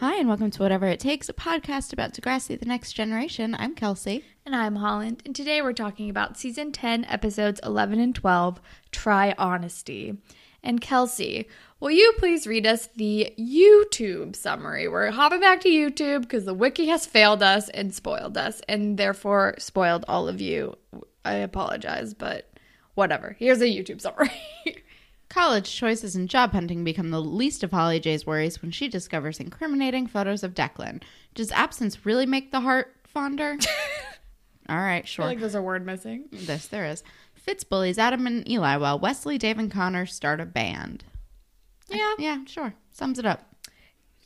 Hi, and welcome to Whatever It Takes, a podcast about Degrassi, the next generation. I'm Kelsey. And I'm Holland, and today we're talking about season 10, episodes 11 and 12 Try Honesty. And Kelsey, will you please read us the YouTube summary? We're hopping back to YouTube because the wiki has failed us and spoiled us, and therefore spoiled all of you. I apologize, but whatever. Here's a YouTube summary. College choices and job hunting become the least of Holly J's worries when she discovers incriminating photos of Declan. Does absence really make the heart fonder? All right, I sure. feel like there's a word missing. this there is. Fitz bullies Adam and Eli while Wesley, Dave, and Connor start a band. Yeah. Yeah, sure. Sums it up.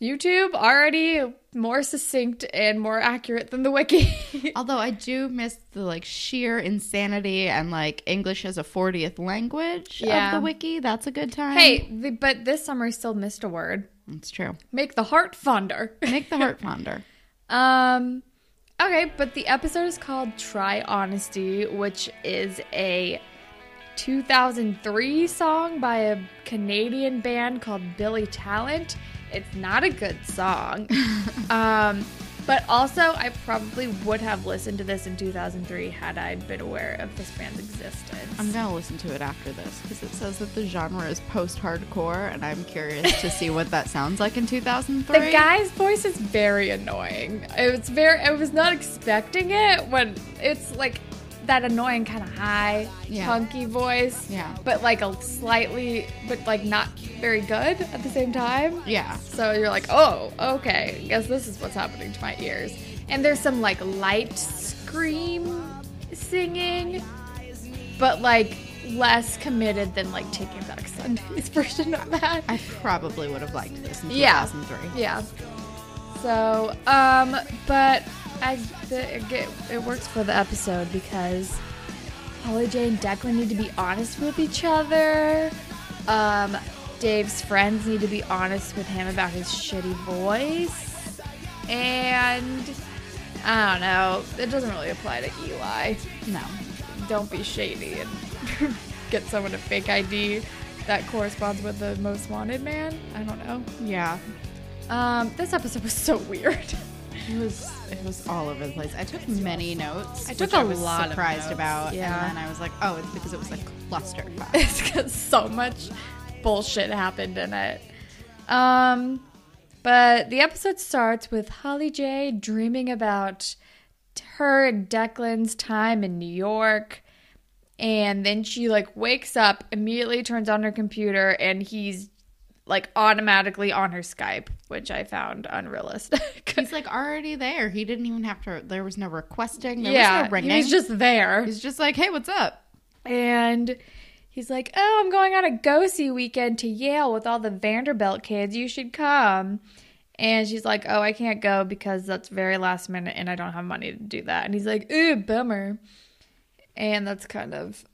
YouTube already more succinct and more accurate than the wiki. Although I do miss the like sheer insanity and like English as a 40th language Yeah. of the wiki. That's a good time. hey, the, but this summary still missed a word. It's true. Make the heart fonder. Make the heart fonder. Um okay, but the episode is called Try Honesty, which is a 2003 song by a Canadian band called Billy Talent. It's not a good song. um but also I probably would have listened to this in 2003 had I been aware of this band's existence. I'm gonna listen to it after this because it says that the genre is post-hardcore, and I'm curious to see what that sounds like in 2003. The guy's voice is very annoying. It was very. I was not expecting it when it's like that annoying kind of high, Yeah. punky voice. Yeah. But like a slightly, but like not very good at the same time. yeah, So you're like, oh, okay. Guess this is what's happening to my ears. And there's some like light scream singing, but like less committed than like Taking Back Sunday's version of that. I probably would have liked this in Yeah. 2003. Yeah. So, um, but I the, it, it works for the episode because Holly J and Declan need to be honest with each other. Um, Dave's friends need to be honest with him about his shitty voice, and I don't know. It doesn't really apply to Eli. No, Don't be shady and get someone a fake ID that corresponds with the most wanted man. I don't know. yeah, Um, this episode was so weird. it was it was all over the place. I took many notes. I took a was lot of surprised notes, about, yeah. and then I was like, oh, it's because it was a cluster. it's because so much bullshit happened in it. Um, but the episode starts with Holly J dreaming about her and Declan's time in New York. And then she like wakes up, immediately turns on her computer, and he's like automatically on her Skype, which I found unrealistic. He's like already there. He didn't even have to. There was no requesting. There yeah, was no ringing. he was just there. He's just like, hey, what's up? And he's like, Oh, I'm going on a go see weekend to Yale with all the Vanderbilt kids. You should come. And she's like, Oh, I can't go because that's very last minute and I don't have money to do that. And he's like, Ooh, bummer. And that's kind of.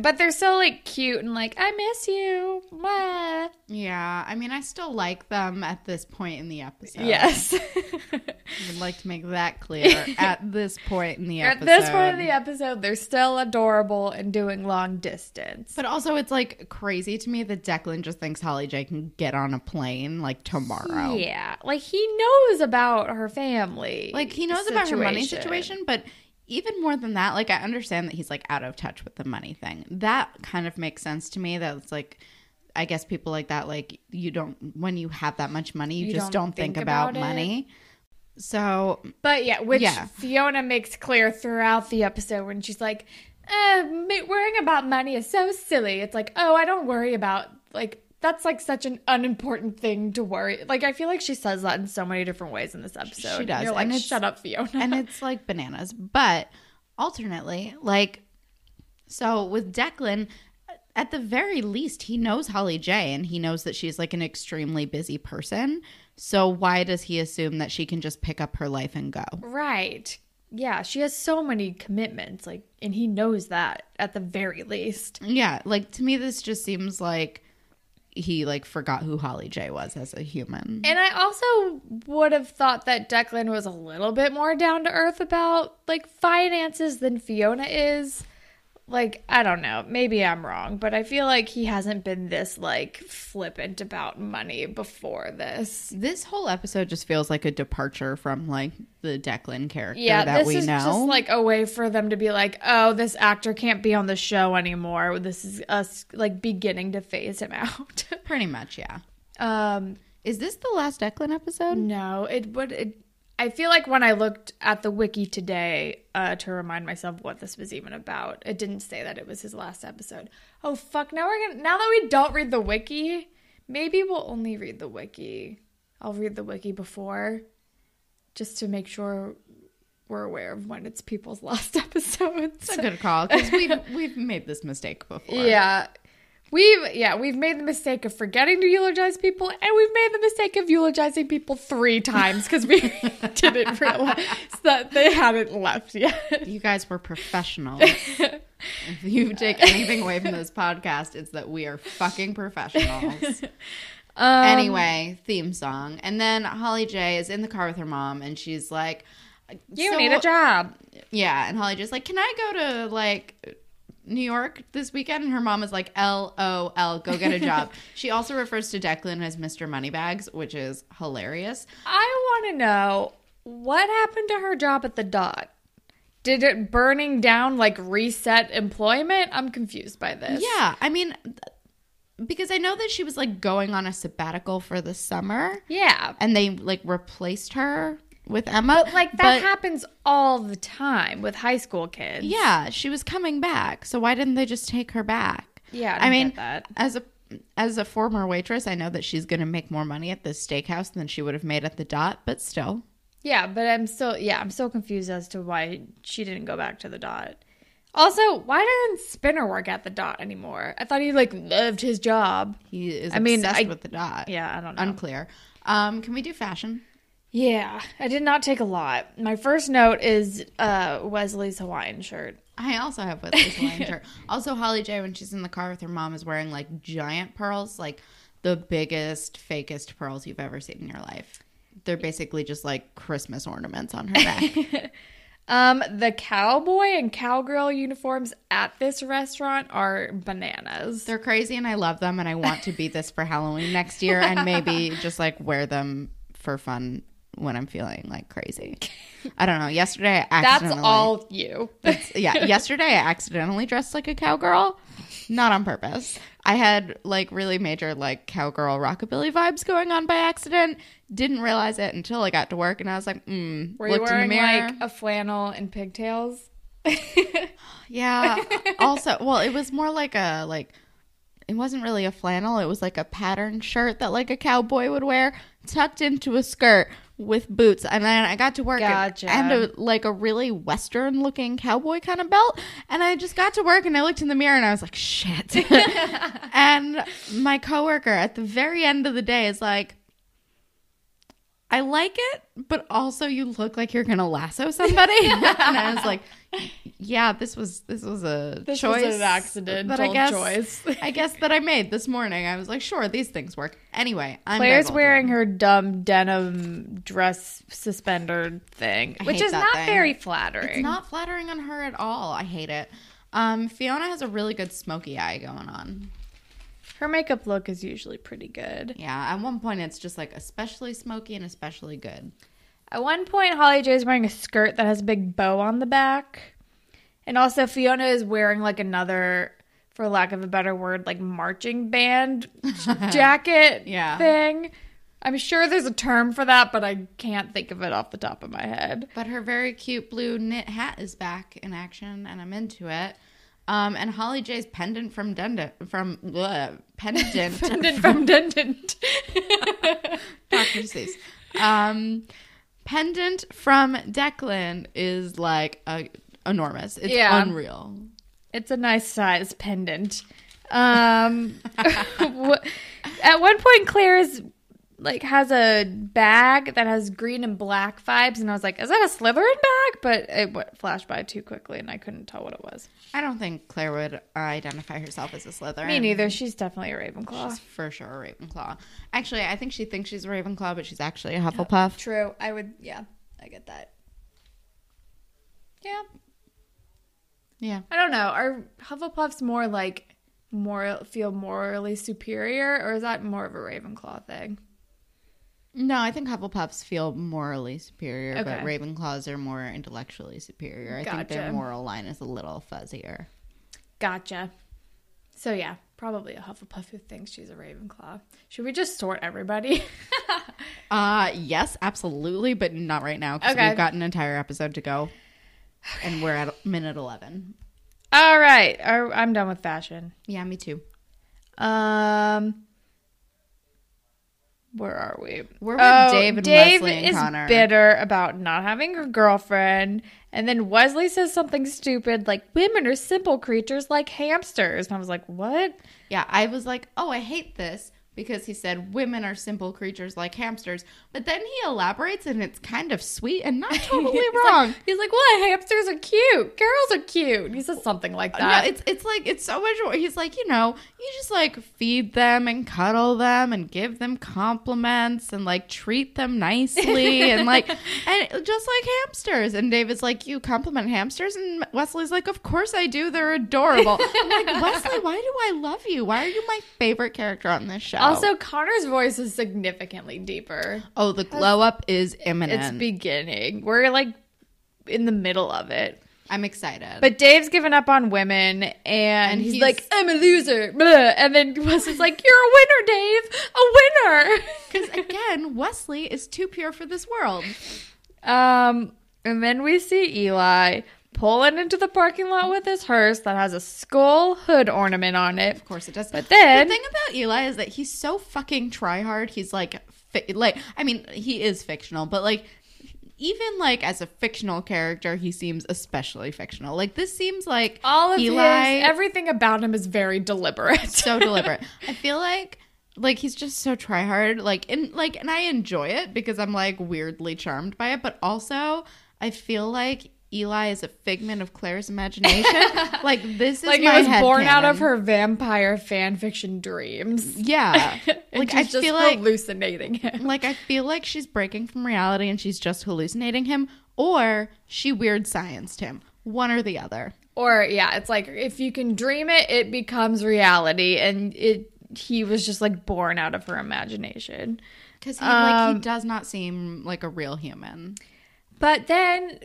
But they're so like cute and like, I miss you. Mwah. Yeah, I mean, I still like them at this point in the episode. Yes. I would like to make that clear at this point in the At this point in the episode, they're still adorable and doing long distance. But also, it's like crazy to me that Declan just thinks Holly J can get on a plane like tomorrow. Yeah, like he knows about her family. Like he knows about her money situation, but even more than that, like I understand that he's like out of touch with the money thing. That kind of makes sense to me. That it's like, I guess people like that, like you don't when you have that much money, you, You just don't don't, think, think about, about money. So But yeah, which Yeah. Fiona makes clear throughout the episode when she's like, uh, ma- worrying about money is so silly. It's like, oh, I don't worry about, like, that's like such an unimportant thing to worry. Like, I feel like she says that in so many different ways in this episode. She does, You're like, and it's- shut up, Fiona. and it's like bananas. But alternately, like, so with Declan, at the very least, he knows Holly J and he knows that she's like an extremely busy person. So why does he assume that she can just pick up her life and go? right. yeah, she has so many commitments, like, and he knows that at the very least. Yeah, like to me, this just seems like he like forgot who Holly J was as a human. And I also would have thought that Declan was a little bit more down to earth about like finances than Fiona is. Like, I don't know, maybe I'm wrong, but I feel like he hasn't been this like flippant about money before this. This whole episode just feels like a departure from like the Declan character Yeah, that this we is know. just like a way for them to be like, oh, this actor can't be on the show anymore. This is us like beginning to phase him out. Pretty much, yeah. um, Is this the last Declan episode? no, it would. It, I feel like when I looked at the wiki today uh, to remind myself what this was even about, it didn't say that it was his last episode. Oh fuck! Now we're gonna now that we don't read the wiki, maybe we'll only read the wiki. I'll read the wiki before, just to make sure we're aware of when it's people's last episodes. It's a good call because we've we've made this mistake before. Yeah. We've yeah, we've made the mistake of forgetting to eulogize people and we've made the mistake of eulogizing people 3 times cuz we didn't realize that they hadn't left yet. You guys were professionals. if you take anything away from this podcast, it's that we are fucking professionals. Um, anyway, theme song. And then Holly J is in the car with her mom and she's like, You "So- need a job. Yeah. And Holly just like, Can I go to like New York this weekend? And her mom is like, L O L, go get a job. she also refers to Declan as Mr. Moneybags, which is hilarious. I want to know what happened to her job at the dot. Did it burning down like reset employment? I'm confused by this. Yeah. I mean, because I know that she was like going on a sabbatical for the summer. Yeah. and they like replaced her with Emma. But Like that happens all the time with high school kids. yeah, she was coming back. So why didn't they just take her back? Yeah, I I, mean, get that. as a as a former waitress, I know that she's going to make more money at this steakhouse than she would have made at the Dot, but still. Yeah, but I'm still yeah, I'm so confused as to why she didn't go back to the dot. Also, why doesn't Spinner work at the dot anymore? I thought he like loved his job. He is I mean, obsessed I- with the Dot. Yeah, I don't know. Unclear. Um, can we do fashion? Yeah, I did not take a lot. My first note is uh Wesley's Hawaiian shirt. I also have this Hawaiian shirt. Also, Holly J, when she's in the car with her mom, is wearing like giant pearls, like the biggest, fakest pearls you've ever seen in your life. They're basically just like Christmas ornaments on her back. Um, the cowboy and cowgirl uniforms at this restaurant are bananas. They're crazy and I love them, and I want to be this for Halloween next year and maybe just like wear them for fun when I'm feeling like crazy. I don't know. Yesterday, I That's all you. yeah, yesterday I accidentally dressed like a cowgirl, not on purpose. I had like really major like cowgirl rockabilly vibes going on by accident. Didn't realize it until I got to work, and I was like, mm. Were you wearing like a flannel and pigtails? yeah. also, well, it was more like a like. It wasn't really a flannel. It was like a pattern shirt that like a cowboy would wear, tucked into a skirt with boots. And then I got to work and- Gotcha. and a, like a really western looking cowboy kind of belt. And I just got to work and I looked in the mirror and I was like, shit. and my coworker at the very end of the day is like, I like it, but also you look like you're gonna lasso somebody. and I was like, yeah, this was this was a This was choice an accidental that I guess choice. I guess that I made this morning. I was like, sure, these things work. Anyway, I'm Claire's wearing her dumb denim dress suspender thing, I which is not thing. very flattering. It's not flattering on her at all. I hate it. Um, Fiona has a really good smoky eye going on. Her makeup look is usually pretty good. Yeah, at one point it's just like especially smoky and especially good. At one point, Holly J is wearing a skirt that has a big bow on the back. And also, Fiona is wearing like another, for lack of a better word, like marching band jacket Yeah. thing. I'm sure there's a term for that, but I can't think of it off the top of my head. But her very cute blue knit hat is back in action, and I'm into it. Um, and Holly J's pendant from Dundon from bleh, pendant Pendant from Dundant. Dr. Seuss. Um, pendant from Declan is like a, enormous. It's Yeah. unreal. It's a nice size pendant. Um, at one point, Claire is like has a bag that has green and black vibes, and I was like, "Is that a Slytherin bag?" But it went, flashed by too quickly, and I couldn't tell what it was. I don't think Claire would identify herself as a Slytherin. Me neither. She's definitely a Ravenclaw. She's for sure a Ravenclaw. Actually, I think she thinks she's a Ravenclaw, but she's actually a Hufflepuff. True. I would. Yeah, I get that. Yeah, Yeah. I don't know. Are Hufflepuffs more like more feel morally superior, or is that more of a Ravenclaw thing? No, I think Hufflepuffs feel morally superior, but Ravenclaws are more intellectually superior. I think their moral line is a little fuzzier. Gotcha. So yeah, probably a Hufflepuff who thinks she's a Ravenclaw. Should we just sort everybody? Uh yes, absolutely, but not right now because Okay. we've got an entire episode to go, and we're at minute eleven. All right, I'm done with fashion. Yeah, me too. Um, where are we? We're with Dave and Wesley and is Connor. bitter about not having a girlfriend, and then Wesley says something stupid like "women are simple creatures like hamsters," and I was like, "What?" Yeah, I was like, oh, I hate this because he said women are simple creatures like hamsters, but then he elaborates and it's kind of sweet and not totally He's wrong. Like, he's like, "What? Hamsters are cute. Girls are cute." He says something like No, that. it's it's like it's so much more. He's like, you know, you just like feed them and cuddle them and give them compliments and like treat them nicely and like and just like hamsters. And David's like, you compliment hamsters, and Wesley's like, of course I do. They're adorable. I'm like, Wesley, why do I love you? Why are you my favorite character on this show? also, Connor's voice is significantly deeper. oh, the glow up is imminent. It's beginning. We're like in the middle of it. I'm excited. But Dave's given up on women, and, he's, he's- like, "I'm a loser," blah. and then Wesley's like, "You're a winner, Dave, a winner." because again, Wesley is too pure for this world. um, and then we see Eli pulling into the parking lot with his hearse that has a skull hood ornament on it. Of course it does. But then- the thing about Eli is that he's so fucking try hard. He's like, fi- like I mean, he is fictional, but like even like as a fictional character, he seems especially fictional. Like this seems like All of Eli his everything about him is very deliberate. so deliberate. I feel like like he's just so try hard. Like and like and I enjoy it because I'm like weirdly charmed by it, but also I feel like Eli is a figment of Claire's imagination. like this is like he my was born out of her vampire fan fiction dreams. Yeah. Like I just feel like hallucinating him. like I feel like she's breaking from reality and she's just hallucinating him or she weird scienced him. One or the other. Or yeah, it's like if you can dream it, it becomes reality, and it he was just like born out of her imagination. Cuz he like Um, he does not seem like a real human. But then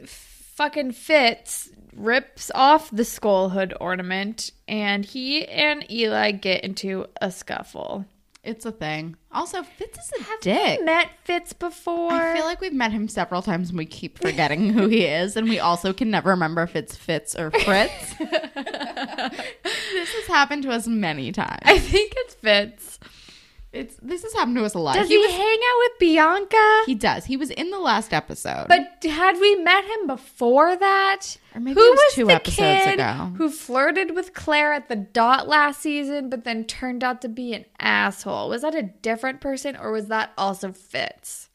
fucking Fitz rips off the skull hood ornament, and he and Eli get into a scuffle. It's a thing. Also, Fitz is a Have dick. met Fitz before? I feel like we've met him several times and we keep forgetting who he is, and we also can never remember if it's Fitz or Fritz. this has happened to us many times. I think it's Fitz. It's this has happened to us a lot. Does he, was, hang out with Bianca? he does. He was in the last episode. But had we met him before that? Or maybe who it was two the episodes kid ago. Who flirted with Claire at the dot last season, but then turned out to be an asshole? Was that a different person, or was that also Fitz?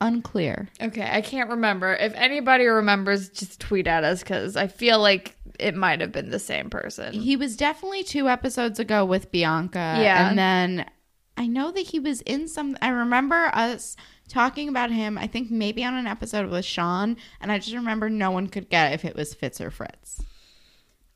unclear. Okay, I can't remember. If anybody remembers, just tweet at us because I feel like it might have been the same person. He was definitely two episodes ago with Bianca. Yeah. And then I know that he was in some I remember us talking about him, I think maybe on an episode with Sean, and I just remember no one could get if it was Fitz or Fritz.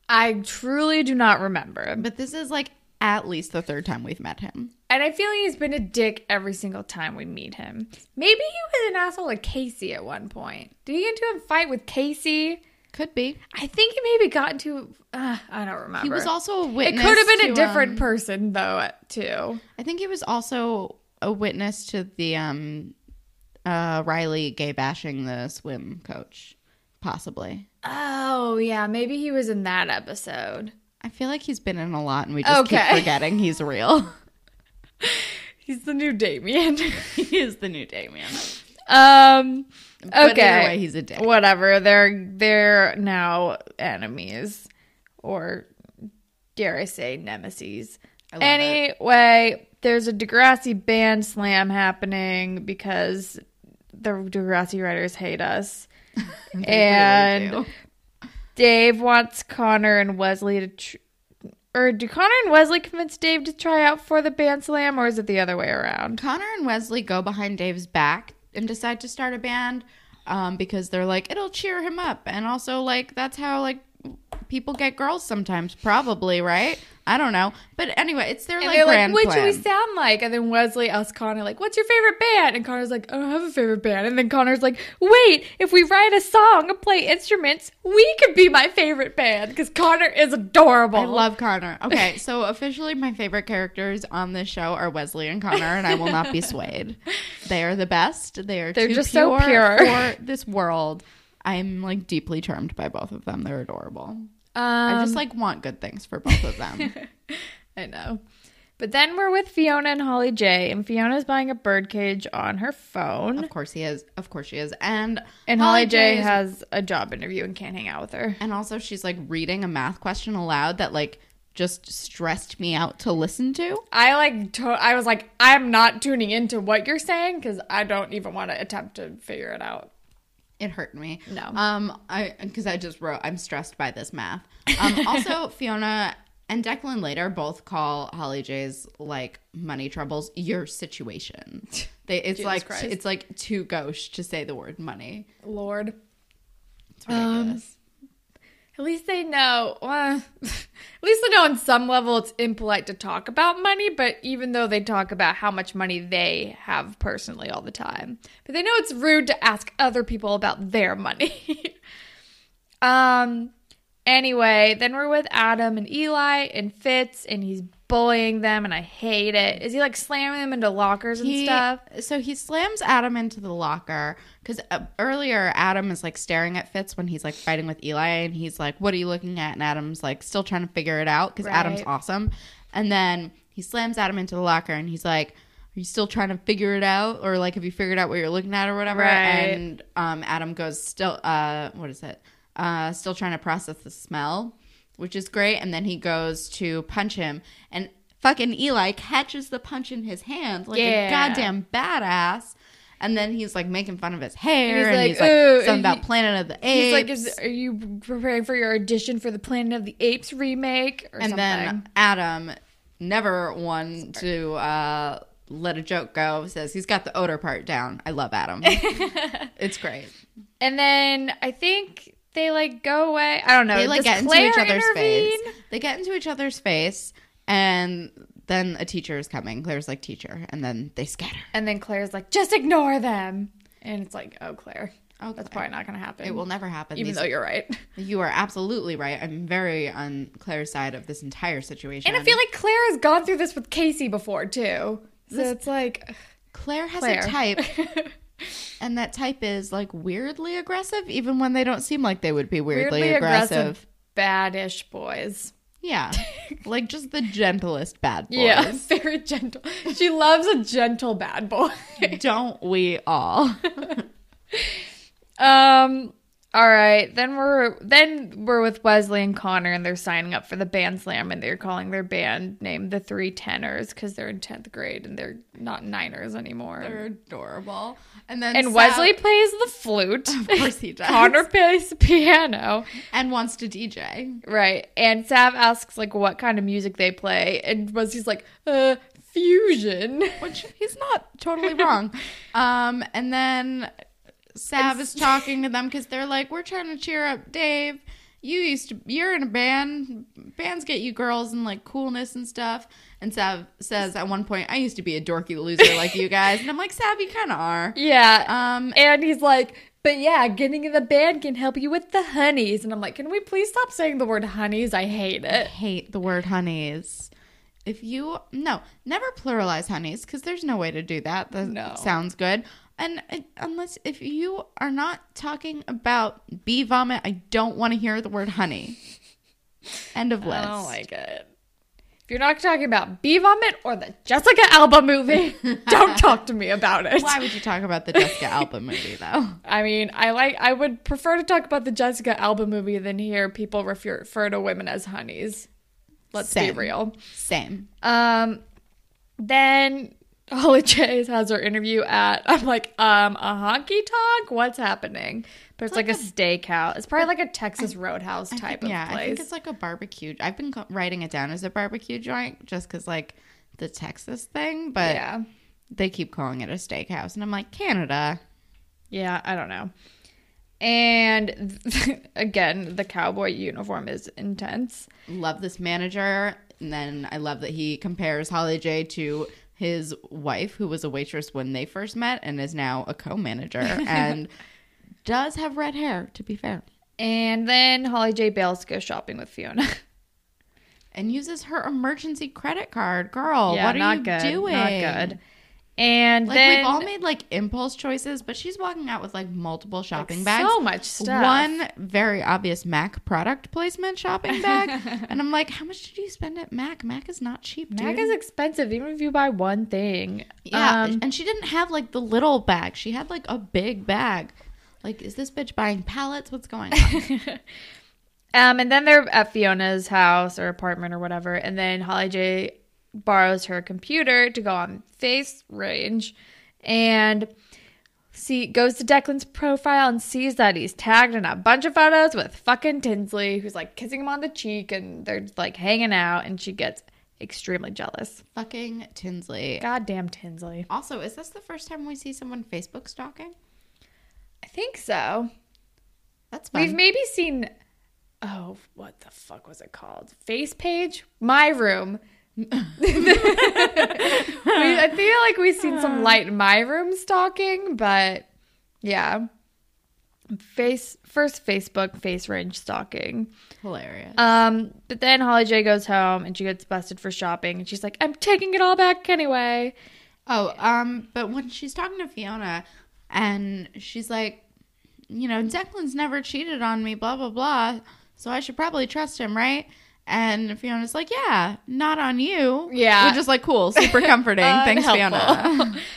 I truly do not remember. But this is like at least the third time we've met him. And I feel like he's been a dick every single time we meet him. Maybe he was an asshole to K.C. at one point. Did he get into a fight with K.C.? Could be. I think he maybe got into. Uh, I don't remember. He was also a witness. It could have been to, a different um, person though, too. I think he was also a witness to the um uh Riley gay bashing the swim coach. Possibly. Oh yeah, maybe he was in that episode. I feel like he's been in a lot and we just keep Okay. forgetting he's real. He's the new Damien. he is the new Damien. um. But Okay. way, he's a dick. Whatever. They're they're now enemies, or dare I say nemesis. I Anyway, there's a Degrassi band slam happening because the Degrassi writers hate us. And really. Dave wants Connor and Wesley to. Tr- or do Connor and Wesley convince Dave to try out for the band slam, or is it the other way around? Connor and Wesley go behind Dave's back and decide to start a band um, because they're like it'll cheer him up, and also like that's how like people get girls sometimes, probably right. I don't know, but anyway, it's their And like they're like, what do we sound like? And then Wesley asks Connor, like, what's your favorite band? And Connor's like, I don't have a favorite band. And then Connor's like, wait, if we write a song and play instruments, we could be my favorite band. Because Connor is adorable. I love Connor. Okay, so officially my favorite characters on this show are Wesley and Connor, and I will not be swayed. They are the best. They are They're too just so pure pure. for this world. I'm like deeply charmed by both of them. They're adorable. Um, I just like want good things for both of them. I know. But then we're with Fiona and Holly J, and Fiona's buying a birdcage on her phone. of course he is. Of course she is. And And Holly J is- has a job interview and can't hang out with her. and also she's like reading a math question aloud that like just stressed me out to listen to. I like, to- I was like, I'm not tuning into what you're saying because I don't even want to attempt to figure it out. It hurt me. No. Um, I because I just wrote I'm stressed by this math. Um, also Fiona and Declan later both call Holly J's like money troubles your situation. They it's Jesus like Christ. it's like too gauche to say the word money. Lord. It's ridiculous. At least they know. At least they know on some level it's impolite to talk about money, but even though they talk about how much money they have personally all the time, but they know it's rude to ask other people about their money. um. Anyway, then we're with Adam and Eli and Fitz, and he's bullying them, and I hate it. Is he like slamming them into lockers and He- stuff? So he slams Adam into the locker because uh, earlier Adam is like staring at Fitz when he's like fighting with Eli, and he's like, "What are you looking at?" And Adam's like still trying to figure it out because Adam's awesome. And then he slams Adam into the locker, and he's like, "Are you still trying to figure it out, or like have you figured out what you're looking at, or whatever?" Right. And um, Adam goes, "Still, uh, what is it? Uh, still trying to process the smell." Which is great, and then he goes to punch him, and fucking Eli catches the punch in his hand like Yeah. a goddamn badass. And then he's like making fun of his hair, he's and like, he's like, something about Planet of the Apes. He's like, is, "Are you preparing for your audition for the Planet of the Apes remake?" Or and something? then Adam, never one to uh, let a joke go, says he's got the odor part down. I love Adam. it's great. And then I think they like go away. I don't know. They like Does get into each other's intervene? face. They get into each other's face, and then a teacher is coming. Claire's like teacher, and then they scatter. And then Claire's like, just ignore them. And it's like, oh, Claire, Oh, that's Claire. probably not going to happen. It will never happen. even These- though you're right. You are absolutely right. I'm very on Claire's side of this entire situation. And I feel like Claire has gone through this with K.C. before too. So it's like, Claire has Claire. a type, and that type is like weirdly aggressive, even when they don't seem like they would be weirdly, weirdly aggressive. aggressive, baddish boys. Yeah, like just the gentlest bad boys. Yeah, very gentle. She loves a gentle bad boy. Don't we all? Um. All right. Then we're then we're with Wesley and Connor, and they're signing up for the band slam, and they're calling their band name the Three Tenors because they're in tenth grade and they're not Niners anymore. They're adorable. And then and Sab- Wesley plays the flute. of course he does. Connor plays the piano. and wants to DJ. Right. And Sav asks like what kind of music they play, and Wesley's like, uh, fusion. which he's not totally wrong. Um, and then Sav is talking to them because they're like, "We're trying to cheer up Dave. You used to, you're in a band. Bands get you girls and like coolness and stuff." And Sav says at one point, "I used to be a dorky loser like you guys," and I'm like, "Sav, you kind of are." Yeah. Um, And he's like, but yeah, getting in the band can help you with the honeys. And I'm like, can we please stop saying the word honeys? I hate I it. hate the word honeys. If you no, never pluralize honeys because there's no way to do that. That No. sounds good. And unless if you are not talking about bee vomit, I don't want to hear the word honey. End of list. I don't like it. If you're not talking about Bee Vomit or the Jessica Alba movie, don't talk to me about it. Why would you talk about the Jessica Alba movie though? I mean, I like. I would prefer to talk about the Jessica Alba movie than hear people refer, refer to women as honeys. Let's Same. be real. Same. Um, then Holly J has her interview at I'm like, um, a honky tonk? What's happening? But it's, like, a, steakhouse. It's probably like a Texas Roadhouse type of yeah, place. I think it's like a barbecue. I've been writing it down as a barbecue joint just because like the Texas thing, but yeah. they keep calling it a steakhouse, and I'm like Canada. Yeah, I don't know. And again, the cowboy uniform is intense. Love this manager, and then I love that he compares Holly J to his wife, who was a waitress when they first met, and is now a co-manager, and does have red hair. To be fair. And then Holly J bails to go shopping with Fiona. and uses her emergency credit card. Girl, yeah, what are not you good. doing? Not good. And Like then we've all made like impulse choices, but she's walking out with like multiple shopping like, bags. so much stuff. One very obvious Mac product placement shopping bag, and I'm like, how much did you spend at Mac? Mac is not cheap, dude. Mac is expensive, even if you buy one thing. yeah, Um, and she didn't have like the little bag. She had like a big bag. Like, is this bitch buying pallets? What's going on? Um, and then they're at Fiona's house or apartment or whatever, and then Holly J borrows her computer to go on FaceRange, and see goes to Declan's profile and sees that he's tagged in a bunch of photos with fucking Tinsley, who's like kissing him on the cheek, and they're like hanging out, and she gets extremely jealous. Fucking Tinsley. Goddamn Tinsley. Also, is this the first time we see someone Facebook stalking? I think so. That's fun. We've maybe seen. Oh, what the fuck was it called? Face page? My room. We, I feel like we've seen some light in my room stalking, but yeah. Face first Facebook face range stalking. Hilarious. Um, but then Holly J goes home and she gets busted for shopping, and she's like, "I'm taking it all back anyway." Oh, um, but when she's talking to Fiona and she's like, you know, Declan's never cheated on me, blah, blah, blah. So I should probably trust him, right? And Fiona's like, yeah, not on you. Yeah. Which is like cool, super comforting. Thanks, Fiona.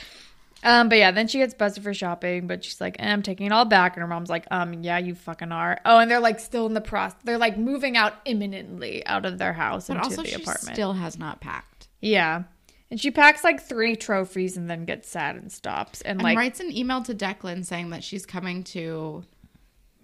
Um, but yeah, then she gets busted for shopping, but she's like, eh, I'm taking it all back. And her mom's like, um, yeah, you fucking are. Oh, and they're like still in the process. They're like moving out imminently out of their house but into also, the she apartment. still has not packed. yeah. And she packs like three trophies and then gets sad and stops. And, And like writes an email to Declan saying that she's coming to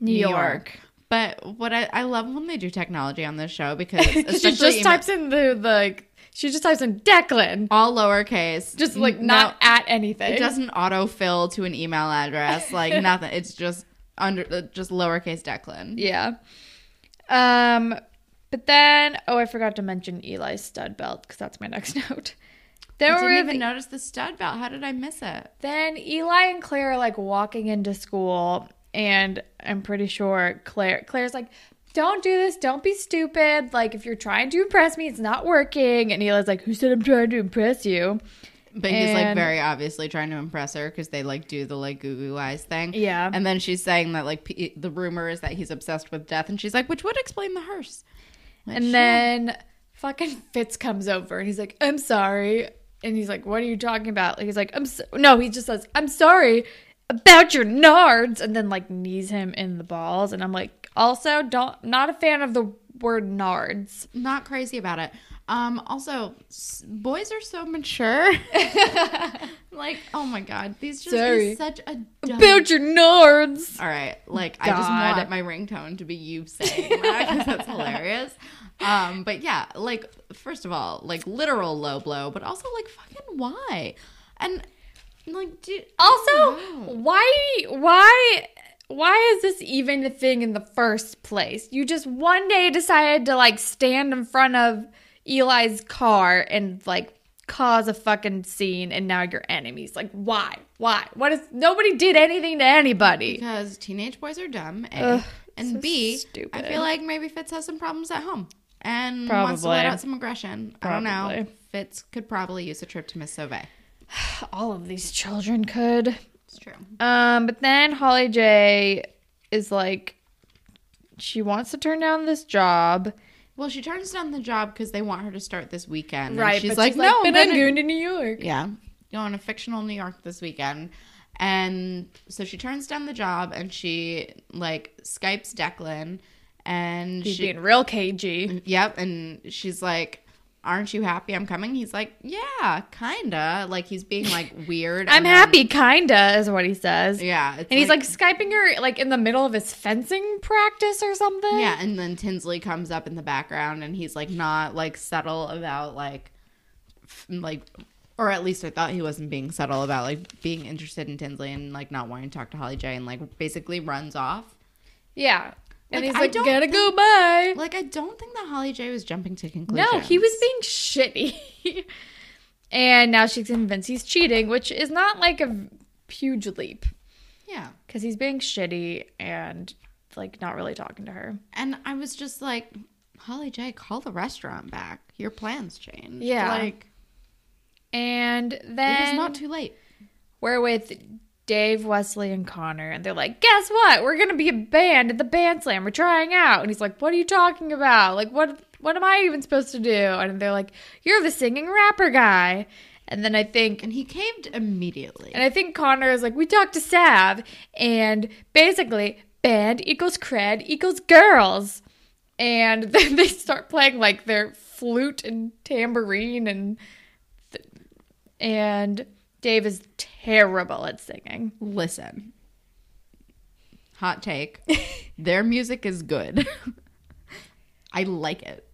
New York. But what I, I love when they do technology on this show because she just types in the, like she just types in Declan. all lowercase, Just like No- not at anything. It doesn't autofill to an email address, like nothing. It's just under, uh, just lowercase Declan. Yeah. Um, but then oh, I forgot to mention Eli's stud belt because that's my next note. Then I didn't with- even notice the stud belt. How did I miss it? Then Eli and Claire are like walking into school, and I'm pretty sure Claire Claire's like, "Don't do this. Don't be stupid. Like if you're trying to impress me, it's not working." And Eli's like, "Who said I'm trying to impress you?" But he's like very obviously trying to impress her because they like do the like goo goo eyes thing. Yeah. And then she's saying that like p- the rumor is that he's obsessed with death, and she's like, which would explain the hearse. Which, And yeah. then fucking Fitz comes over and he's like, "I'm sorry." And he's like, "What are you talking about?" Like he's like, "I'm so-. no." He just says, "I'm sorry about your nards," and then like knees him in the balls. And I'm like, also don't not a fan of the word nards. not crazy about it. Um, also, s- boys are so mature. like, oh my god, these just Sorry. is such a dumb About your nards. All right, like I just God. want my ringtone to be you saying that because that's hilarious. Um, but yeah, like first of all, like literal low blow, but also like fucking why? And like, do, Also, why why why is this even a thing in the first place? You just one day decided to like stand in front of Eli's car and like cause a fucking scene and now you're enemies. Like why? Why? What is nobody did anything to anybody. because teenage boys are dumb, A, Ugh, and so B, I stupid. feel like maybe Fitz has some problems at home and wants to let out some aggression. I don't know. Fitz could probably use a trip to Miss. All of these children could. It's true. Um, but then Holly J is like she wants to turn down this job. Well, she turns down the job because they want her to start this weekend. and Right. she's like, she's no, but I'm going to New York. Yeah. Going to fictional New York this weekend. And so she turns down the job and she like Skypes Declan and She's she being real cagey. Yep, and she's like aren't you happy I'm coming? He's like, yeah, kinda. Like he's being like weird. I'm then- happy, kinda, is what he says. Yeah, And he's like skyping her like in the middle of his fencing practice or something. yeah, and then Tinsley comes up in the background, and he's like not like subtle about like, f- like, or at least I thought he wasn't being subtle about like being interested in Tinsley and like not wanting to talk to Holly J, and like basically runs off. Yeah. And Like, he's I like, gotta go bye. Like I don't think that Holly J was jumping to conclusions. No, he was being shitty. and now she's convinced he's cheating, which is not like a huge leap yeah. because he's being shitty and like not really talking to her. And I was just like, Holly J, call the restaurant back. Your plans changed. Yeah. Like, And it then is not too late. we're with Dave, Wesley, and Connor, and they're like, "Guess what? We're gonna be a band at the band slam. We're trying out." And he's like, "What are you talking about? Like, what? What am I even supposed to do?" And they're like, "You're the singing rapper guy." And then I think And he caved immediately. And I think Connor is like, we talked to Sav, and basically, band equals cred equals girls. And then they start playing like their flute and tambourine, and and Dave is terrible at singing. Listen. Hot take. Their music is good. I like it.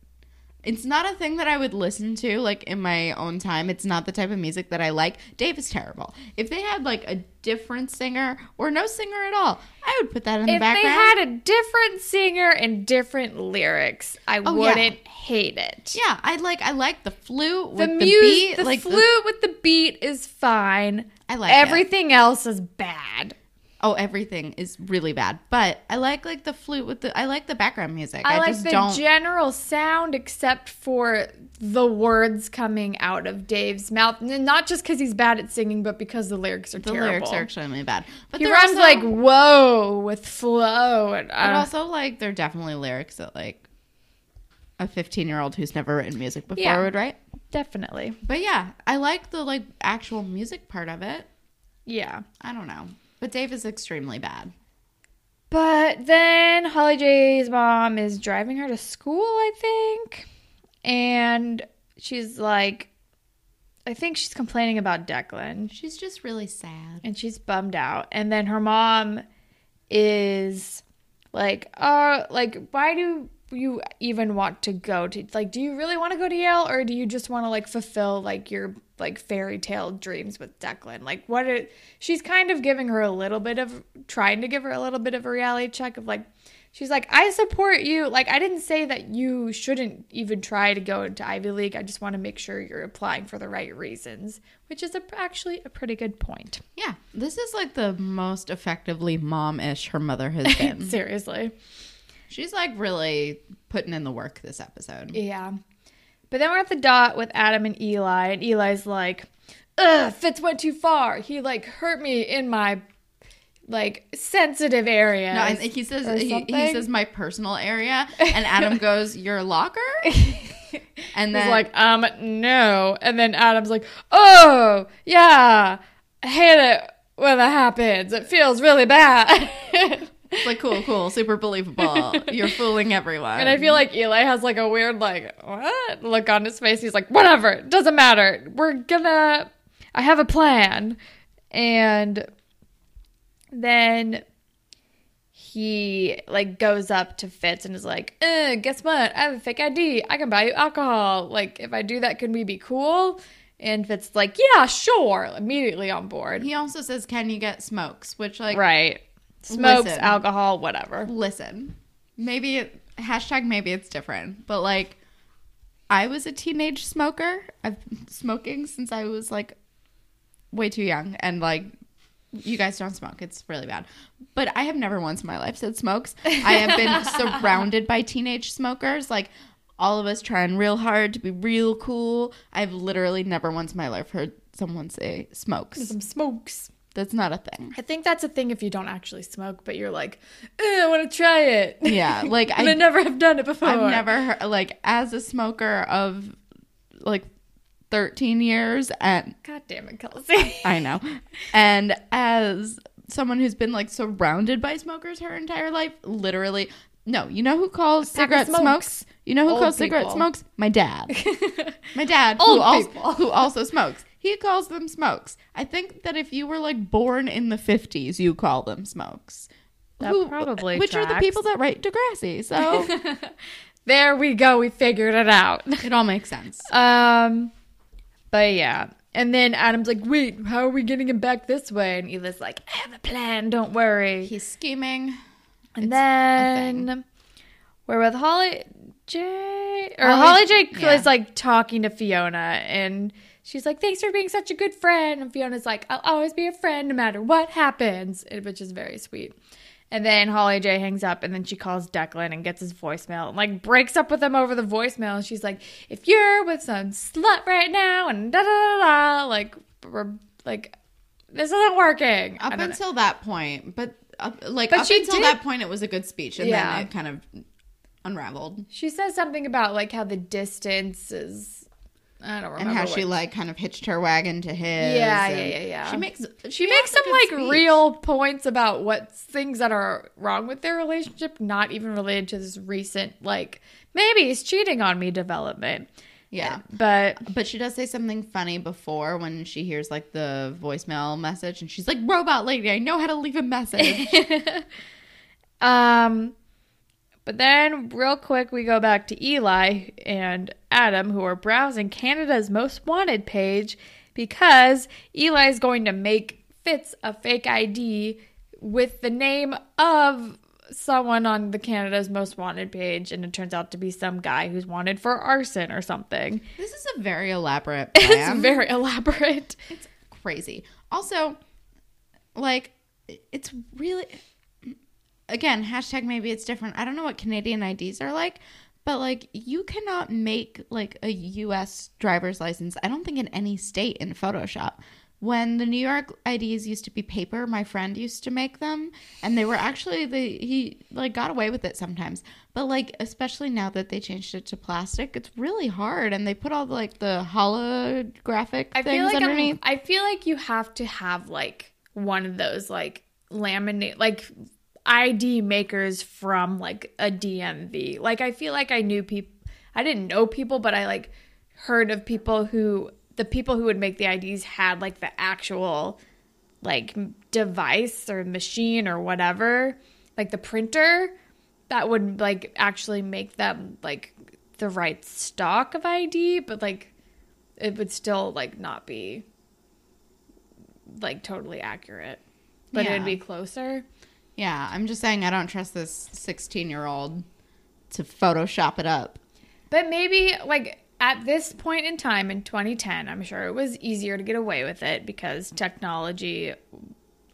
It's not a thing that I would listen to like in my own time. It's not the type of music that I like. Dave is terrible. If they had like a different singer or no singer at all, I would put that in the background. If they had a different singer and different lyrics, I Oh, wouldn't hate it. yeah, I like I like the flute with The the, beat. the like flute with the beat is fine. I like it. Everything else is bad. Oh, everything is really bad. But I like like the flute with the I like the background music. I, I, like the don't general sound, except for the words coming out of Dave's mouth, not just because he's bad at singing, but because the lyrics are terrible. the terrible. lyrics are extremely bad. But he rhymes also- like "whoa" with "flow," and But uh, also, like, they're definitely lyrics that, like, a 15 year old who's never written music before Yeah. would write. definitely, But yeah, I like the, like, actual music part of it. yeah. I don't know. But Dave is extremely bad. But then Holly J's mom is driving her to school, I think. And she's like, I think she's complaining about Declan. She's just really sad. And she's bummed out. And then her mom is like, uh, like, why do you even want to go to, like, do you really want to go to Yale or do you just want to, like, fulfill, like, your, like, fairy tale dreams with Declan? Like, what it, she's kind of giving her a little bit of, trying to give her a little bit of a reality check of, like, she's like, I support you. Like, I didn't say that you shouldn't even try to go into Ivy League. I just want to make sure you're applying for the right reasons, which is a, actually a pretty good point. Yeah. This is, like, the most effectively mom ish her mother has been. Seriously. She's, like, really putting in the work this episode. Yeah. But then we're at the dot with Adam and Eli, and Eli's like, Ugh, Fitz went too far. He like hurt me in my like sensitive area. No, and he says he, he says my personal area, and Adam goes, "Your locker," and then He's like, um, no. And then Adam's like, Oh, yeah. I hate it when that happens. It feels really bad. It's like cool, cool, super believable. You're fooling everyone. And I feel like Eli has like a weird like what look on his face. He's like, whatever, it doesn't matter. We're gonna. I have a plan, and then he like goes up to Fitz and is like, uh, guess what? I have a fake ID. I can buy you alcohol. Like if I do that, can we be cool? And Fitz like, yeah, sure. Immediately on board. he also says, "Can you get smokes?" Which like Right. Smokes, Listen. alcohol, whatever. listen, maybe it, hashtag maybe it's different, but like I was a teenage smoker. I've been smoking since I was like way too young, and like you guys don't smoke. It's really bad. But I have never once in my life said smokes. I have been surrounded by teenage smokers, like all of us trying real hard to be real cool. I've literally never once in my life heard someone say smokes. Some smokes. That's not a thing. I think that's a thing if you don't actually smoke, but you're like, "Eh, I want to try it. Yeah, like I, I never have done it before. I've never heard like as a smoker of like 13 years and God damn it, Kelsey. I know. And as someone who's been like surrounded by smokers her entire life, literally No, you know who calls cigarette smokes. smokes? You know who Old calls cigarette smokes? My dad. My dad, Old who also, who also smokes. He calls them smokes. I think that if you were like born in the 50s, you call them smokes. That probably Which are the people that write Degrassi. So There we go. We figured it out. it all makes sense. Um, but yeah. And then Adam's like, wait, how are we getting him back this way? And Eli's like, I have a plan, don't worry. He's scheming. and It's then we're with Holly J. Or Holly- Holly, J yeah. is like talking to Fiona and she's like, thanks for being such a good friend. And Fiona's like, I'll always be a friend no matter what happens, which is very sweet. And then Holly J hangs up and then she calls Declan and gets his voicemail and like breaks up with him over the voicemail. And she's like, if you're with some slut right now and da da da da, like, we're, like, this isn't working. Up don't know. until that point, but uh, like But up until did- that point, it was a good speech, and Yeah. then it kind of unraveled. She says something about like how the distance is. I don't remember. and how she like kind of hitched her wagon to his. Yeah, yeah, yeah, yeah. She makes She makes some like speech. real points about what things that are wrong with their relationship, not even related to this recent like maybe he's cheating on me development. Yeah, But but she does say something funny before when she hears like the voicemail message, and she's like, "Robot lady, I know how to leave a message." um but then real quick we go back to Eli and Adam who are browsing Canada's most wanted page because Eli is going to make Fitz a fake ID with the name of someone on the Canada's most wanted page and it turns out to be some guy who's wanted for arson or something. this is a very elaborate It's plan. very elaborate. It's crazy. Also, like, it's really again hashtag maybe it's different. I don't know what Canadian IDs are like, but like you cannot make like a U.S. driver's license. I don't think in any state in Photoshop. When the New York IDs used to be paper, my friend used to make them, and they were actually the he like got away with it sometimes. But like especially now that they changed it to plastic, it's really hard, and they put all the, like the holographic I things feel like I'm- underneath. I feel like you have to have like one of those like laminate like ID makers from like a DMV. Like I feel like I knew people I didn't know people, but I like heard of people who the people who would make the IDs had like the actual like device or machine or whatever, like the printer that would like actually make them like the right stock of ID, but like it would still like not be like totally accurate. But Yeah. it'd be closer. Yeah, I'm just saying I don't trust this 16 year old to Photoshop it up. But maybe like at this point in time in 2010, I'm sure it was easier to get away with it because technology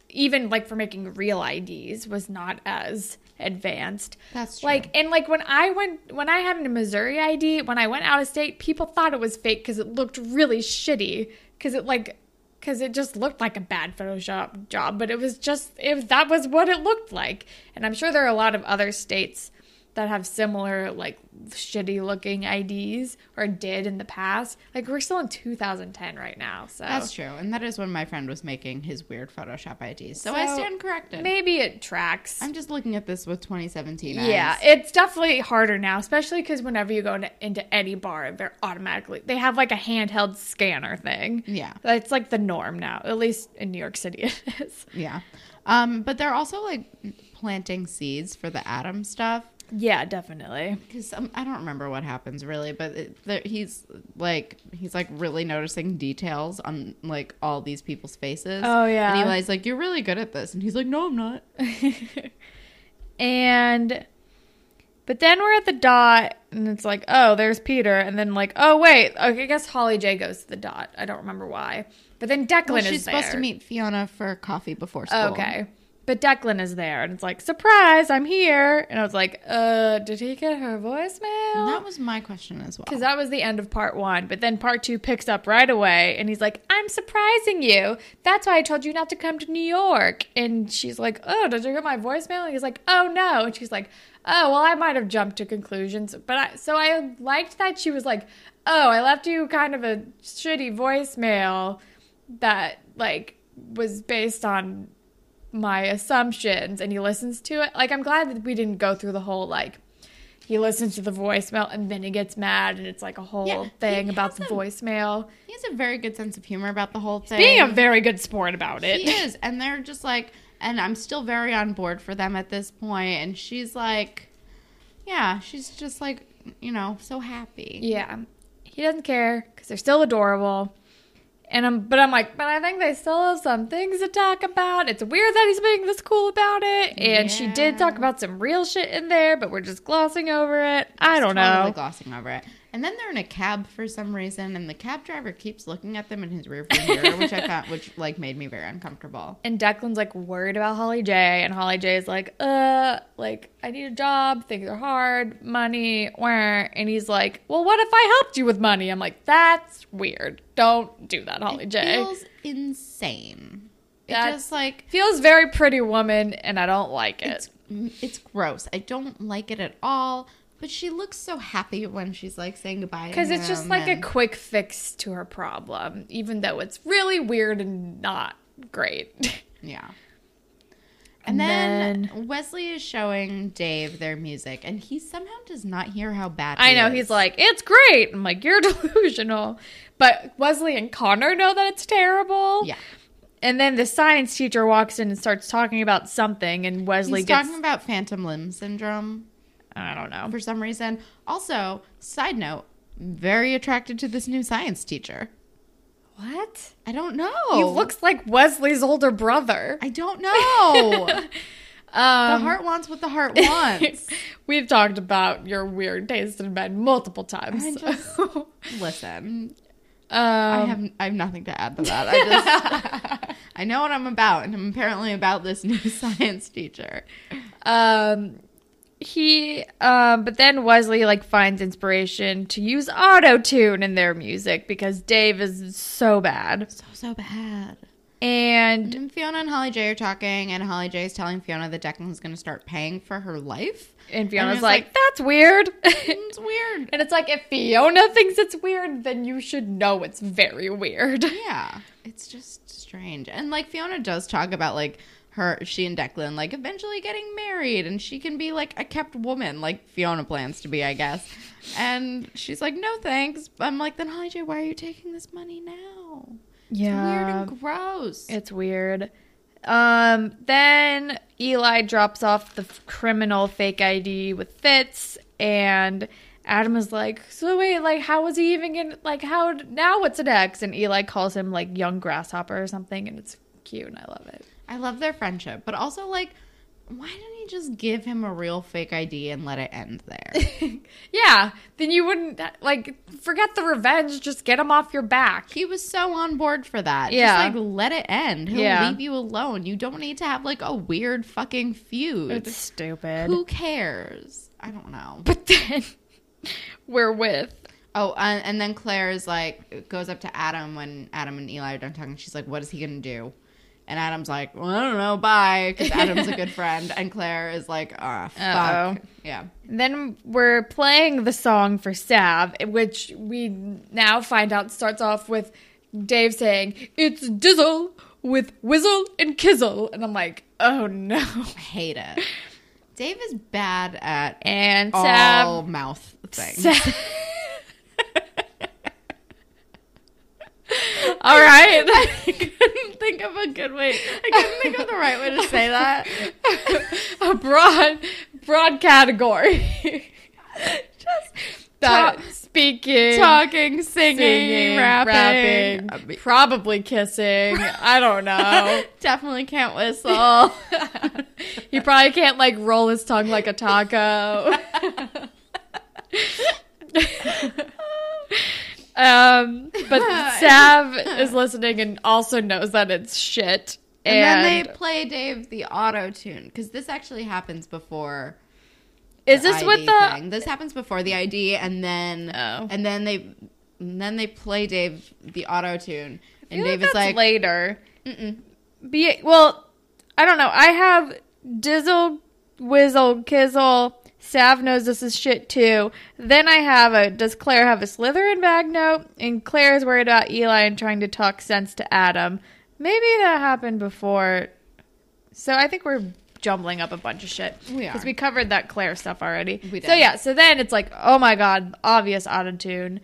even like for making real IDs was not as advanced. That's true. Like and like when I went when I had a Missouri ID, when I went out of state, people thought it was fake cuz it looked really shitty cuz it like cuz it just looked like a bad Photoshop job, but it was just it that was what it looked like. And I'm sure there are a lot of other states that have similar like shitty looking IDs or did in the past. Like we're still in 2010 right now, so That's true. And that is when my friend was making his weird Photoshop IDs. So, I stand corrected. maybe it tracks. I'm just looking at this with 2017 Yeah, eyes. it's definitely harder now, especially because whenever you go into, into any bar, they're automatically they have like a handheld scanner thing. Yeah. That's like the norm now. At least in New York City, it is. Yeah. Um, but they're also like planting seeds for the Adam stuff. Yeah, definitely. because um, I don't remember what happens really, but it, there, he's like he's like really noticing details on like all these people's faces. Oh, yeah. and Eli's like, "You're really good at this," and he's like, "No, I'm not." And but then we're at the dot and it's like, oh, there's Peter, and then like, oh wait, okay, I guess Holly J goes to the dot. I don't remember why. But then Declan Well, is she's supposed to meet Fiona for coffee before school. Okay. But Declan is there and it's like, surprise, I'm here. And I was like, uh, did he get her voicemail? That was my question as well. Because that was the end of part one. But then part two picks up right away. And he's like, I'm surprising you. That's why I told you not to come to New York. And she's like, Oh, did you get my voicemail? And he's like, Oh, no. And she's like, Oh, well, I might have jumped to conclusions. But I, so I liked that she was like, Oh, I left you kind of a shitty voicemail that, like, was based on my assumptions and he listens to it. Like I'm glad that we didn't go through the whole like he listens to the voicemail and then he gets mad and it's like a whole Yeah, thing about the a- voicemail. He has a very good sense of humor about the whole thing. Being a very good sport about it. He is, and they're just like, and I'm still very on board for them at this point. And she's like, yeah, she's just like, you know, so happy. Yeah. He doesn't care because they're still adorable. And I'm, but I'm like, but I think they still have some things to talk about. It's weird that he's being this cool about it. And she did talk about some real shit in there, but we're just glossing over it. I don't totally know. glossing over it. And then they're in a cab for some reason, and the cab driver keeps looking at them in his rearview mirror, which I found, which like made me very uncomfortable. And Declan's like worried about Holly J, and Holly J is like, uh, like I need a job, things are hard, money, where, and he's like, well, what if I helped you with money? I'm like, that's weird. Don't do that, Holly It J. feels insane. It That's- just like feels very pretty woman, and I don't like it. it's it's gross. I don't like it at all. But she looks so happy when she's like saying goodbye. Because it's just like a quick fix to her problem, even though it's really weird and not great. yeah. And And, then, Wesley is showing Dave their music, and he somehow does not hear how bad. I know is. he's like, it's great. I'm like, you're delusional. But Wesley and Connor know that it's terrible. yeah. And then the science teacher walks in and starts talking about something, and Wesley He's gets. talking about phantom limb syndrome I don't know. for some reason. Also, side note, very attracted to this new science teacher. What? I don't know. He looks like Wesley's older brother. I don't know. the Um, heart wants what the heart wants. We've talked about your weird taste in men multiple times. Just- Listen, um, I have I have nothing to add to that. I just I know what I'm about, and I'm apparently about this new science teacher. um he um but then Wesley like finds inspiration to use auto tune in their music because Dave is so bad. So so bad. And And Fiona and Holly J are talking, and Holly J is telling Fiona that Declan's going to start paying for her life. and Fiona's it's like, like- that's weird. It's weird. and it's like if Fiona thinks it's weird, then you should know it's very weird. Yeah, it's just strange. And like Fiona does talk about like her, she and Declan like eventually getting married, and she can be like a kept woman, like Fiona plans to be, I guess. And she's like, no thanks. I'm like, then Holly J, why are you taking this money now? Yeah. It's weird and gross. It's weird. Um, then Eli drops off the criminal fake ID with Fitz, and Adam is like, "So wait, like, how was he even gonna like how now? What's next?" And Eli calls him like young grasshopper or something, and it's cute, and I love it. I love their friendship, but also like, why didn't he just give him a real fake ID and let it end there? Yeah, then you wouldn't like forget the revenge. Just get him off your back. He was so on board for that. Yeah. Just like let it end. He'll Yeah. leave you alone. You don't need to have like a weird fucking feud. It's stupid. Who cares? I don't know. But then we're with Oh, and, and then Claire is like goes up to Adam when Adam and Eli are done talking. She's like, "What is he gonna do?" And Adam's like, "Well, I don't know. Bye," because Adam's a good friend. And Claire is like, "Ah, Uh-oh. fuck." Yeah. Then we're playing the song for Sav, which we now find out starts off with Dave saying, It's Dizzle with Whizzle and Kizzle. And I'm like, oh no. I hate it. Dave is bad at And all Sav. mouth things. Sav All right. I couldn't think of a good way. I couldn't think of the right way to say that. a broad, broad category. Just That talk- speaking, talking, singing, singing, rapping. rapping, probably kissing. I don't know. definitely can't whistle. he probably can't like roll his tongue like a taco. um, but Sav is listening and also knows that it's shit. And, And, then they play Dave the auto tune because this actually happens before. is this ID with the? thing. This happens before the ID, and then Oh. and then they and then they play Dave the auto tune, and Dave is that's like, later. Mm-mm. Be well, I don't know. I have Dizzle, Whizzle, Kizzle. Sav knows this is shit too. Then I have a. Does Claire have a Slytherin bag note? And Claire is worried about Eli and trying to talk sense to Adam. Maybe that happened before So I think we're jumbling up a bunch of shit. Because we covered that Claire stuff already. We So yeah, so then it's like, oh my god, obvious autotune.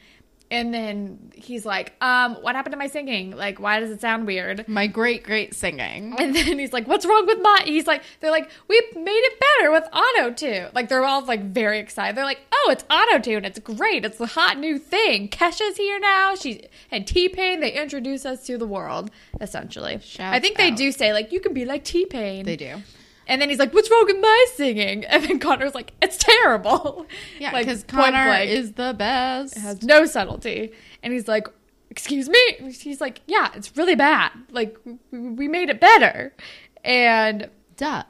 And then he's like, um, what happened to my singing? Like, why does it sound weird? My great, great singing. And then he's like, "What's wrong with my?" He's like, "They're like, we made it better with auto tune." Like they're all like very excited. They're like, "Oh, it's auto tune! It's great! It's the hot new thing." Kesha's here now. She's and T Pain. They introduce us to the world essentially. Shouts I think they do say like, "You can be like T Pain." They do. And then he's like, "What's wrong with my singing?" And then Connor's like, "It's terrible." Yeah, like because point Connor blank. is the best. It has no subtlety. And he's like, Excuse me? He's like, Yeah, it's really bad. Like, we made it better. And Duh.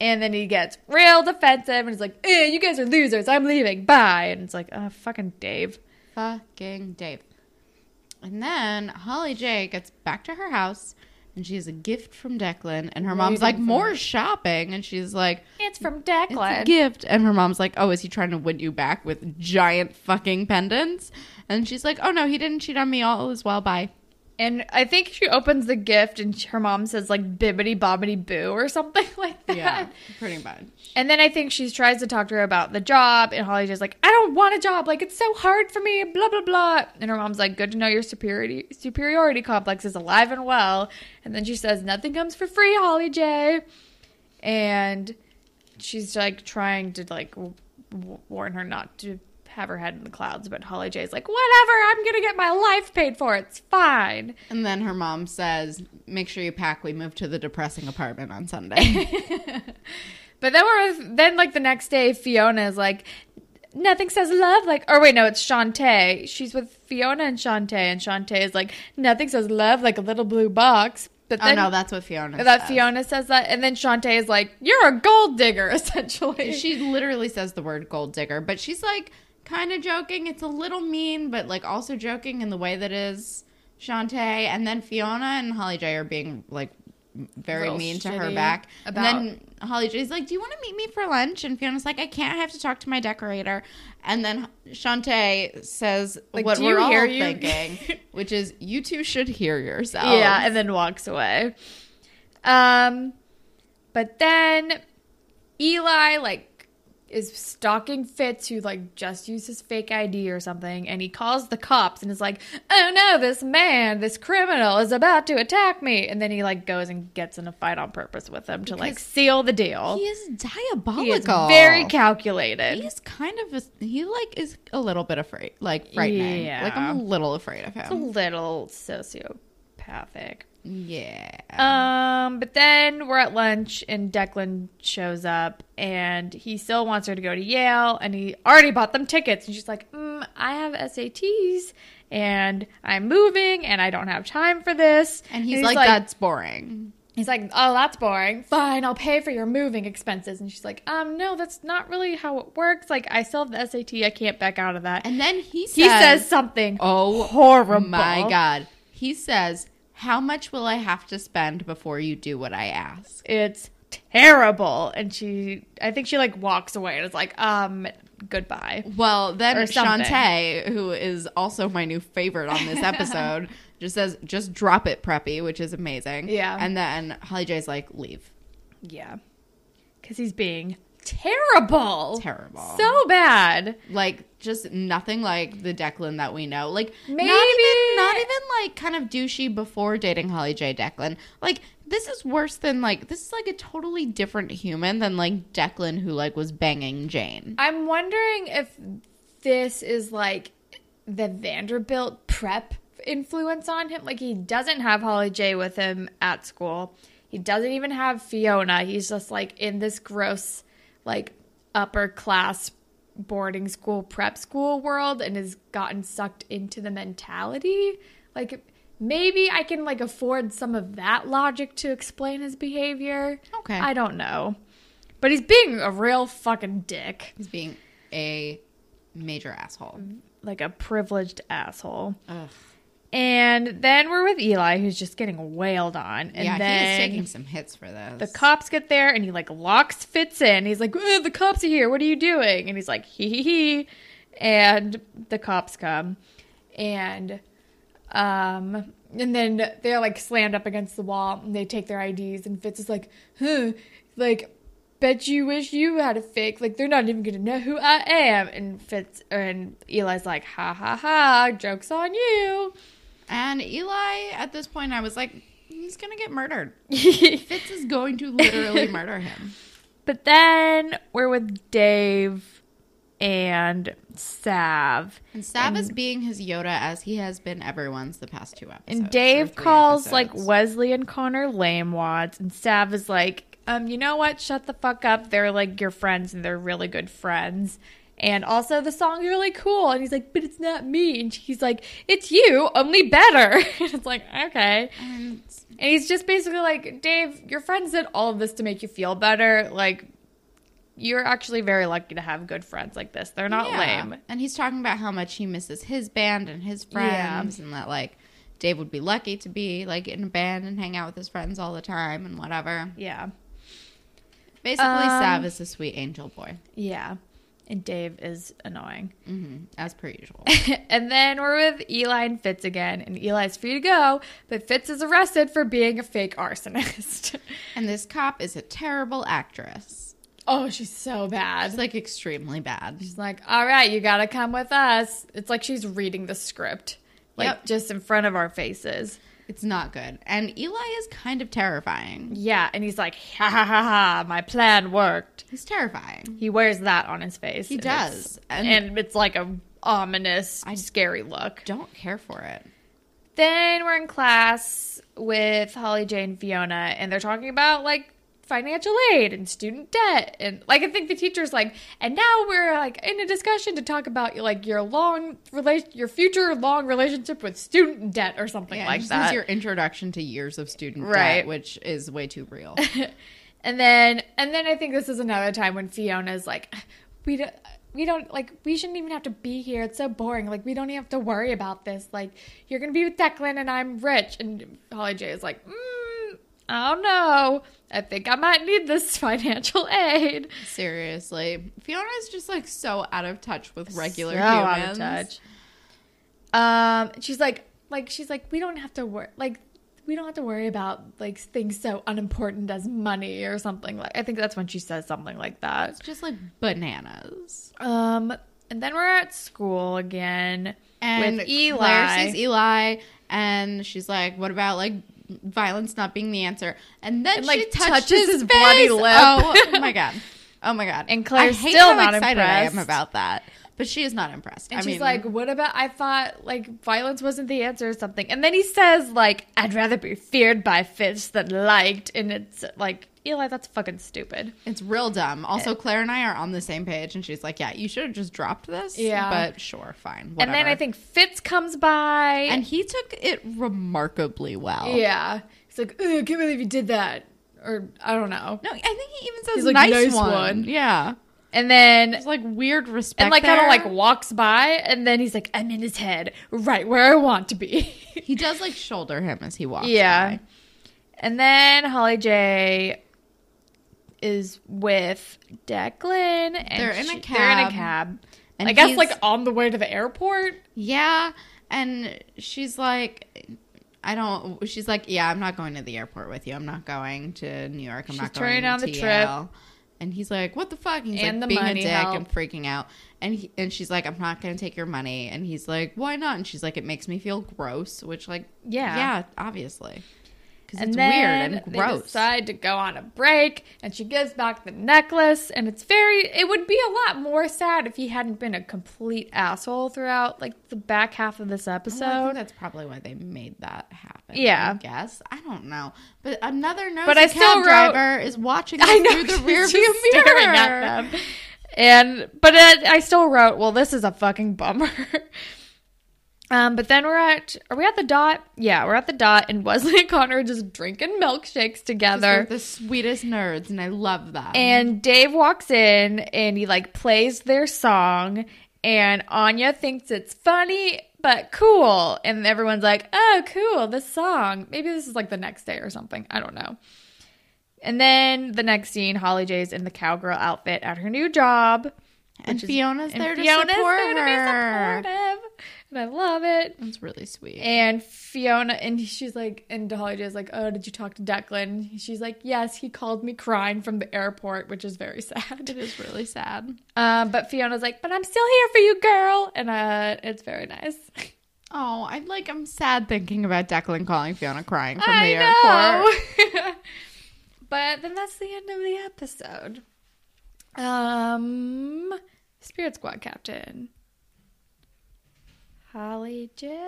and then he gets real defensive and he's like, eh, You guys are losers. I'm leaving. Bye. And it's like, Oh, fucking Dave. Fucking Dave. And then Holly J gets back to her house and she has a gift from Declan. And her mom's like, More her. shopping. And she's like, It's from It's a Declan. gift. And her mom's like, Oh, is he trying to win you back with giant fucking pendants? And she's like, Oh, no, he didn't cheat on me. All is well. Bye. And I think she opens the gift and her mom says, like, bibbity bobbity boo or something like that. Yeah, pretty much. And then I think she tries to talk to her about the job, and Holly's just like, I don't want a job. Like, it's so hard for me, blah, blah, blah. And her mom's like, Good to know your superiority, superiority complex is alive and well. And then she says, Nothing comes for free, Holly J. And she's like trying to, like, warn her not to have her head in the clouds. But Holly J's like, Whatever, I'm going to get my life paid for. It's fine. And then her mom says, Make sure you pack. We move to the depressing apartment on Sunday. But then we're with, then like the next day, Fiona is like, nothing says love like, or wait, no, it's Chantay. She's with Fiona and Chantay, and Chantay is like, nothing says love like a little blue box. But oh, then no, that's what Fiona that says. Fiona says that, and then Chantay is like, you're a gold digger, essentially. She literally says the word gold digger, but she's like kind of joking. It's a little mean, but like also joking in the way that is Chantay. And then Fiona and Holly J are being like very mean to her back. about- and then Holly J's like, Do you want to meet me for lunch? And Fiona's like, I can't. I have to talk to my decorator. And then Chantay says Like, what we're you all you?" thinking, which is, You two should hear yourself. yeah, and then walks away. Um, but then Eli like is stalking Fitz, who like just used his fake ID or something, and he calls the cops and is like, "Oh no, this man, this criminal, is about to attack me!" And then he like goes and gets in a fight on purpose with him to like seal the deal. He is diabolical. He is very calculated. He's kind of a, he like is a little bit afraid, like frightening. Yeah. Like I'm a little afraid of him. It's a little sociopathic. Yeah. Um, but then we're at lunch and Declan shows up and he still wants her to go to Yale and he already bought them tickets and she's like, mm, I have SATs and I'm moving and I don't have time for this. and he's, like, that's boring. he's like, oh, that's boring. Fine, I'll pay for your moving expenses. And she's like, um, no, that's not really how it works. Like, I still have the SAT. I can't back out of that. And then he says, he says something "Oh horrible. my god." He says, "How much will I have to spend before you do what I ask?" it's terrible and she i think she like walks away and is like um goodbye Well, then. Chantay, who is also my new favorite on this episode, just says, "Just drop it, preppy," which is amazing. Yeah. And then Holly J's like, "Leave." yeah because he's being terrible Terrible. so bad like just nothing like the Declan that we know. Like Maybe- not even not even like kind of douchey before dating Holly J Declan. Like this is worse than like this is like a totally different human than like Declan who like was banging Jane. i'm wondering if this is like the vanderbilt prep influence on him like he doesn't have holly j with him at school he doesn't even have fiona he's just like in this gross like upper class boarding school prep school world and has gotten sucked into the mentality like maybe i can like afford some of that logic to explain his behavior Okay. i don't know but he's being a real fucking dick He's being a major asshole. like a privileged asshole Ugh. And then we're with eli who's just getting wailed on and yeah, then he is taking some hits for this. the cops get there and he like locks Fitz in. He's like, "Uh, "The cops are here. What are you doing?" And he's like, "Hee hee hee," and the cops come, and um, and then they're like slammed up against the wall and they take their IDs and Fitz is like, huh, like, bet you wish you had a fake. Like they're not even gonna know who I am. And Fitz and Eli's like, ha ha ha, joke's on you. And Eli, at this point, I was like, he's gonna get murdered. Fitz is going to literally murder him. But then we're with Dave and Sav. And Sav is being his Yoda as he has been everyone's the past two episodes. And Dave calls like. Wesley and Connor lame wads, and Sav is like, um, you know what? Shut the fuck up. They're like your friends, and they're really good friends. And also, the song's really cool. And he's like, but it's not me. And he's like, it's you, only better. and it's like, okay. And And he's just basically like, Dave, your friends did all of this to make you feel better. Like, you're actually very lucky to have good friends like this. They're not yeah. lame. And he's talking about how much he misses his band and his Yeah. friends, and that like Dave would be lucky to be like in a band and hang out with his friends all the time and whatever. Yeah. Basically, Um, Sav is a sweet angel boy, Yeah. And Dave is annoying. hmm as per usual. and then we're with Eli and Fitz again, and Eli's free to go, but Fitz is arrested for being a fake arsonist. and this cop is a terrible actress. oh, she's so bad. It's like extremely bad. she's like, all right, you gotta come with us. It's like she's reading the script, like Yep. just in front of our faces. It's not good. And Eli is kind of terrifying. Yeah, and he's like, ha ha ha ha, my plan worked. He's terrifying. He wears that on his face. He and it's- does. And, And- it's like a ominous, scary look. Don't care for it. Then we're in class with Holly, Jane, Fiona, and they're talking about like financial aid and student debt. And like, I think the teacher's like, and now we're like in a discussion to talk about like your long relation, your future long relationship with student debt or something Yeah, like just that. your introduction to years of student Right. debt, which is way too real. And then, and then I think this is another time when Fiona's like, we don't. We don't like. We shouldn't even have to be here. It's so boring. Like we don't even have to worry about this. Like you're gonna be with Declan, and I'm rich. And Holly J is like, mm, I don't know. I think I might need this financial aid. Seriously, Fiona's just like so out of touch with regular So humans. out of touch. Um, she's like, like she's like, we don't have to worry. Like we don't have to worry about like things so unimportant as money or something. Like I think that's when she says something like that. It's just like bananas. Um, and then we're at school again And with Eli. Claire sees Eli, and she's like, "What about like violence not being the answer?" And then And, she like, touches, touches his his bloody lip. Oh, oh my god! Oh my god! And Claire's I hate still how not excited I am about that, but she is not impressed. and I she's mean, like, "What about? I thought like violence wasn't the answer or something." And then he says, "Like I'd rather be feared by Fitz than liked." And it's like, Eli, that's fucking stupid. It's real dumb. Also, Claire and I are on the same page, and she's like, "Yeah, you should have just dropped this." Yeah. but sure, fine. And then. I think Fitz comes by, and he took it remarkably well. yeah, he's like, "I can't believe you did that," or I don't know. No, I think he even says He's like, nice, "Nice one. one." Yeah, And then it's like weird respect. and like kind of like walks by, and then he's like, "I'm in his head, right where I want to be." he does like shoulder him as he walks. Yeah. by. And then Holly J is with Declan. And They're in a she- They're in a cab. cab. And I guess like on the way to the airport. yeah, and she's like. I don't. She's like, yeah, I'm not going to the airport with you. I'm not going to New York. I'm She's not turning going to the TL. trip. And he's like, what the fuck? And he's And like the being money a dick help. and freaking out. And he, and she's like, I'm not going to take your money. And he's like, why not? And she's like, it makes me feel gross. Which like, Yeah. yeah, obviously, because And it's then weird and they decide to go on a break, and she gives back the necklace. And it's very. It would be a lot more sad if he hadn't been a complete asshole throughout like the back half of this oh, I episode. think that's probably why they made that happen. Yeah. I guess I don't know, but another nosy But I cab still wrote- driver is watching I know through the she's rear view mirror. staring at them. And but I, I still wrote, well, this is a fucking bummer. um, but then we're at, are we at the dot? Yeah, we're at the dot, and Wesley and Connor are just drinking milkshakes together. the sweetest nerds, and I love that. And Dave walks in and he like plays their song, and Anya thinks it's funny but cool, and everyone's like, "Oh, cool, this song." Maybe this is like the next day or something. I don't know. And then the next scene, Holly J's in the cowgirl outfit at her new job. and which is- Fiona's and there to Fiona's support there to her. be supportive. And I love it. That's really sweet. And Fiona, and she's like, and Holly J's like, oh, did you talk to Declan? She's like, yes, he called me crying from the airport, which is very sad. it is really sad. Um, but Fiona's like, but I'm still here for you, girl, and uh, it's very nice. Oh, I'm like. I'm sad thinking about Declan calling Fiona crying from I the airport. but then that's the end of the episode. Um, Spirit Squad Captain. Holly J.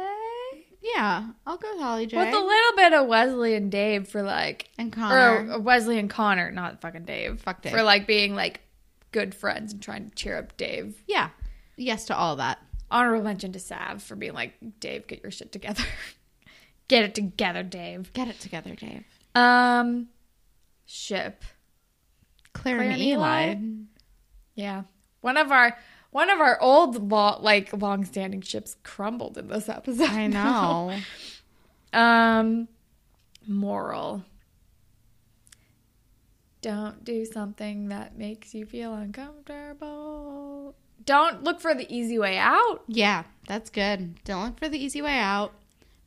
Yeah, I'll go with Holly J. With a little bit of Wesley and Dave for like, and Connor. or Wesley and Connor, not fucking Dave. Fuck Dave. For like being like good friends and trying to cheer up Dave. yeah, yes to all that. Honorable mention to Sav for being like, Dave, get your shit together. get it together, Dave. Get it together, Dave. Um, ship. Claire, Claire and and Eli. Eli? Yeah, one of our one of our old lo- like long-standing ships crumbled in this episode. I know. um, moral. Don't do something that makes you feel uncomfortable. Don't look for the easy way out. yeah, that's good. Don't look for the easy way out.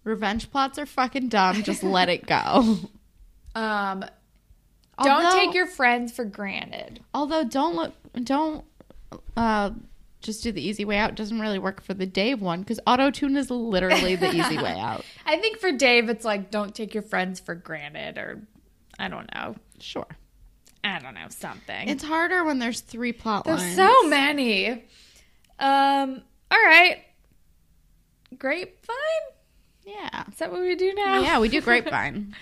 Revenge plots are fucking dumb. Just let it go. Um, Although- don't take your friends for granted. Although don't look, don't uh, just do the easy way out. Doesn't really work for the Dave one because auto tune is literally the easy way out. I think for Dave, it's like don't take your friends for granted, or I don't know. Sure, I don't know something. it's harder when there's three plot lines. There's lines. so many. Um. All right. Grapevine. yeah, Is that what we do now? yeah. We do grapevine.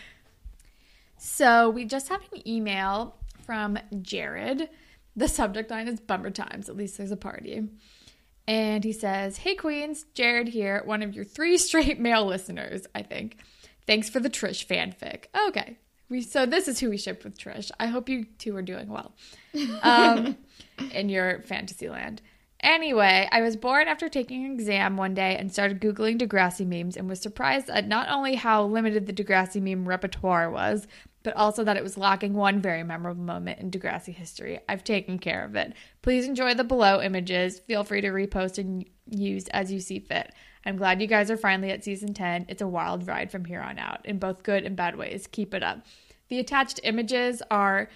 So we just have an email from Jared. The subject line is bummer times. At least there's a party. And he says, Hey Queens, Jared here, one of your three straight male listeners, I think. Thanks for the Trish fanfic. Okay. We so this is who we shipped with Trish. I hope you two are doing well. Um in your fantasy land. Anyway, I was bored after taking an exam one day and started Googling Degrassi memes and was surprised at not only how limited the Degrassi meme repertoire was, but also that it was lacking one very memorable moment in Degrassi history. I've taken care of it. Please enjoy the below images. Feel free to repost and use as you see fit. I'm glad you guys are finally at season 10. It's a wild ride from here on out in both good and bad ways. Keep it up. The attached images are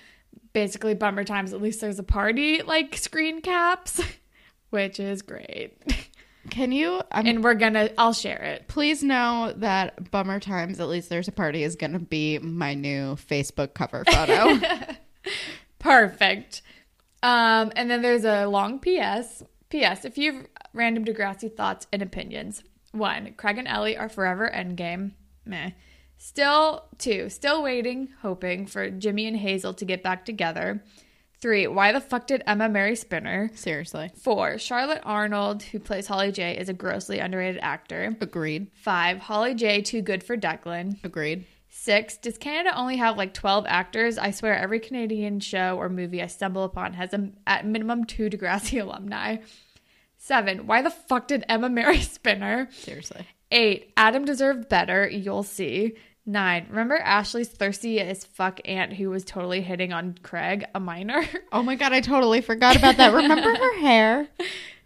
basically bummer times. At least there's a party like screen caps, which is great. Can you? I'm, and we're gonna, I'll share it. please know that bummer times. At least there's a party is to be my new Facebook cover photo. Perfect. Um, and then there's a long PS. PS, if you've random Degrassi thoughts and opinions. One, Craig and Ellie are forever endgame. Meh. Still, two, still waiting, hoping for Jimmy and Hazel to get back together. Three, why the fuck did Emma marry Spinner? Seriously, Four, Charlotte Arnold, who plays Holly J, is a grossly underrated actor. agreed. Five, Holly J, too good for Declan. Agreed. Six, does Canada only have like 12 actors? I swear every Canadian show or movie I stumble upon has a, at minimum two Degrassi alumni. Seven, why the fuck did Emma marry Spinner? Seriously. Eight, Adam deserved better. You'll see. Nine, remember Ashley's thirsty as fuck aunt who was totally hitting on Craig, a minor? Oh my god, I totally forgot about that. Remember her hair?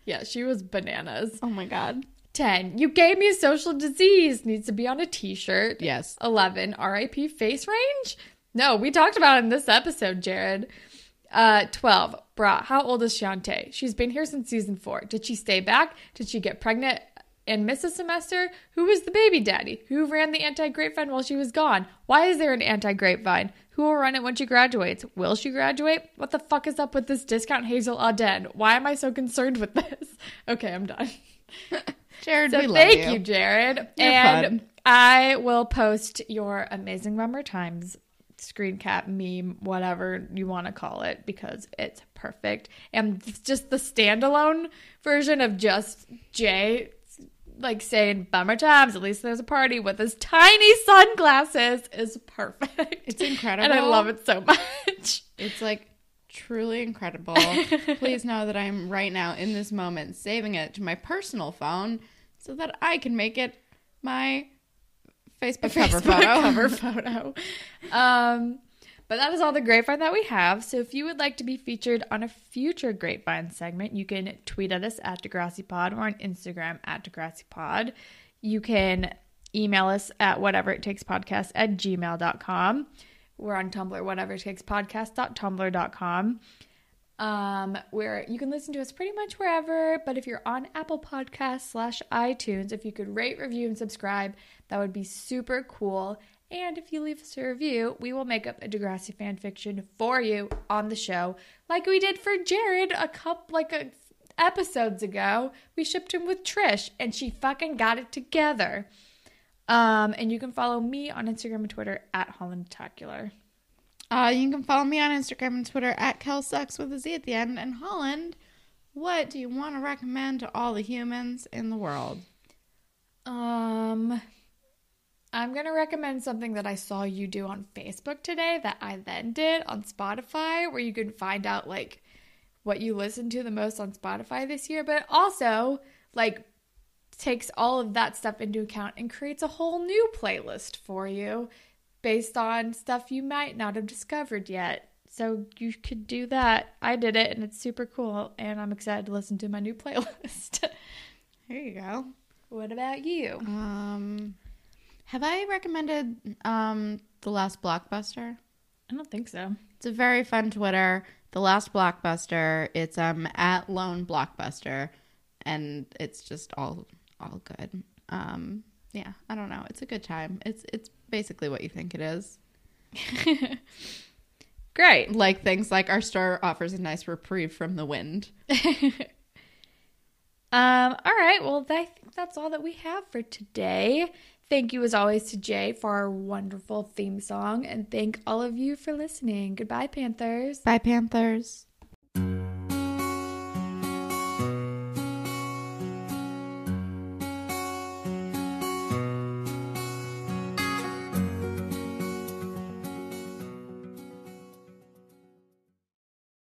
yeah, she was bananas. Oh my god. 10. You gave me a social disease. Needs to be on a t shirt. Yes. 11. RIP FaceRange? No, we talked about it in this episode, Jared. Uh, 12. Brah, how old is Chantay? She's been here since season 4. Did she stay back? Did she get pregnant and miss a semester? Who was the baby daddy? Who ran the anti grapevine while she was gone? Why is there an anti grapevine? Who will run it when she graduates? Will she graduate? What the fuck is up with this discount Hazel Aden? Why am I so concerned with this? Okay, I'm done. Jared, So we love thank you. you, Jared. You're and fun. I will post your amazing Bummer Times screen cap meme, whatever you want to call it, because it's perfect. And it's just the standalone version of just Jay like saying bummer times, at least there's a party with his tiny sunglasses is perfect. It's incredible. And I love it so much. It's like truly incredible. Please know that I'm right now in this moment saving it to my personal phone so that I can make it my Facebook, cover photo. cover photo. Um, But that is all the grapevine that we have. So if you would like to be featured on a future grapevine segment, you can tweet at us at Degrassi Pod or on Instagram at Degrassi Pod. You can email us at whatever it takes podcast at gmail.com. We're on Tumblr, whatever it takes podcast.tumblr.com. Um, where you can listen to us pretty much wherever, but if you're on Apple Podcasts slash iTunes, if you could rate, review, and subscribe, that would be super cool. And if you leave us a review, we will make up a Degrassi fan fiction for you on the show, like we did for Jared a couple like a, episodes ago. We shipped him with Trish, and she fucking got it together. Um, and you can follow me on Instagram and Twitter at Hollandtacular. Uh, you can follow me on Instagram and Twitter at KelSucks with a Z at the end. And Holland, what do you want to recommend to all the humans in the world? Um, I'm gonna recommend something that I saw you do on Facebook today that I then did on Spotify, where you can find out like what you listen to the most on Spotify this year, but also like takes all of that stuff into account and creates a whole new playlist for you based on stuff you might not have discovered yet. So you could do that. I did it and it's super cool and I'm excited to listen to my new playlist. Here you go. what about you? Um, have I recommended um the last blockbuster? I don't think so. It's a very fun Twitter. The last blockbuster. It's um at lone blockbuster, and it's just all all good. Um, yeah, I don't know. It's a good time. It's it's basically what you think it is. Great. Like things like our store offers a nice reprieve from the wind. Um, all right. Well, I think that's all that we have for today. Thank you, as always, to Jay for our wonderful theme song, and thank all of you for listening. Goodbye, Panthers. Bye, Panthers.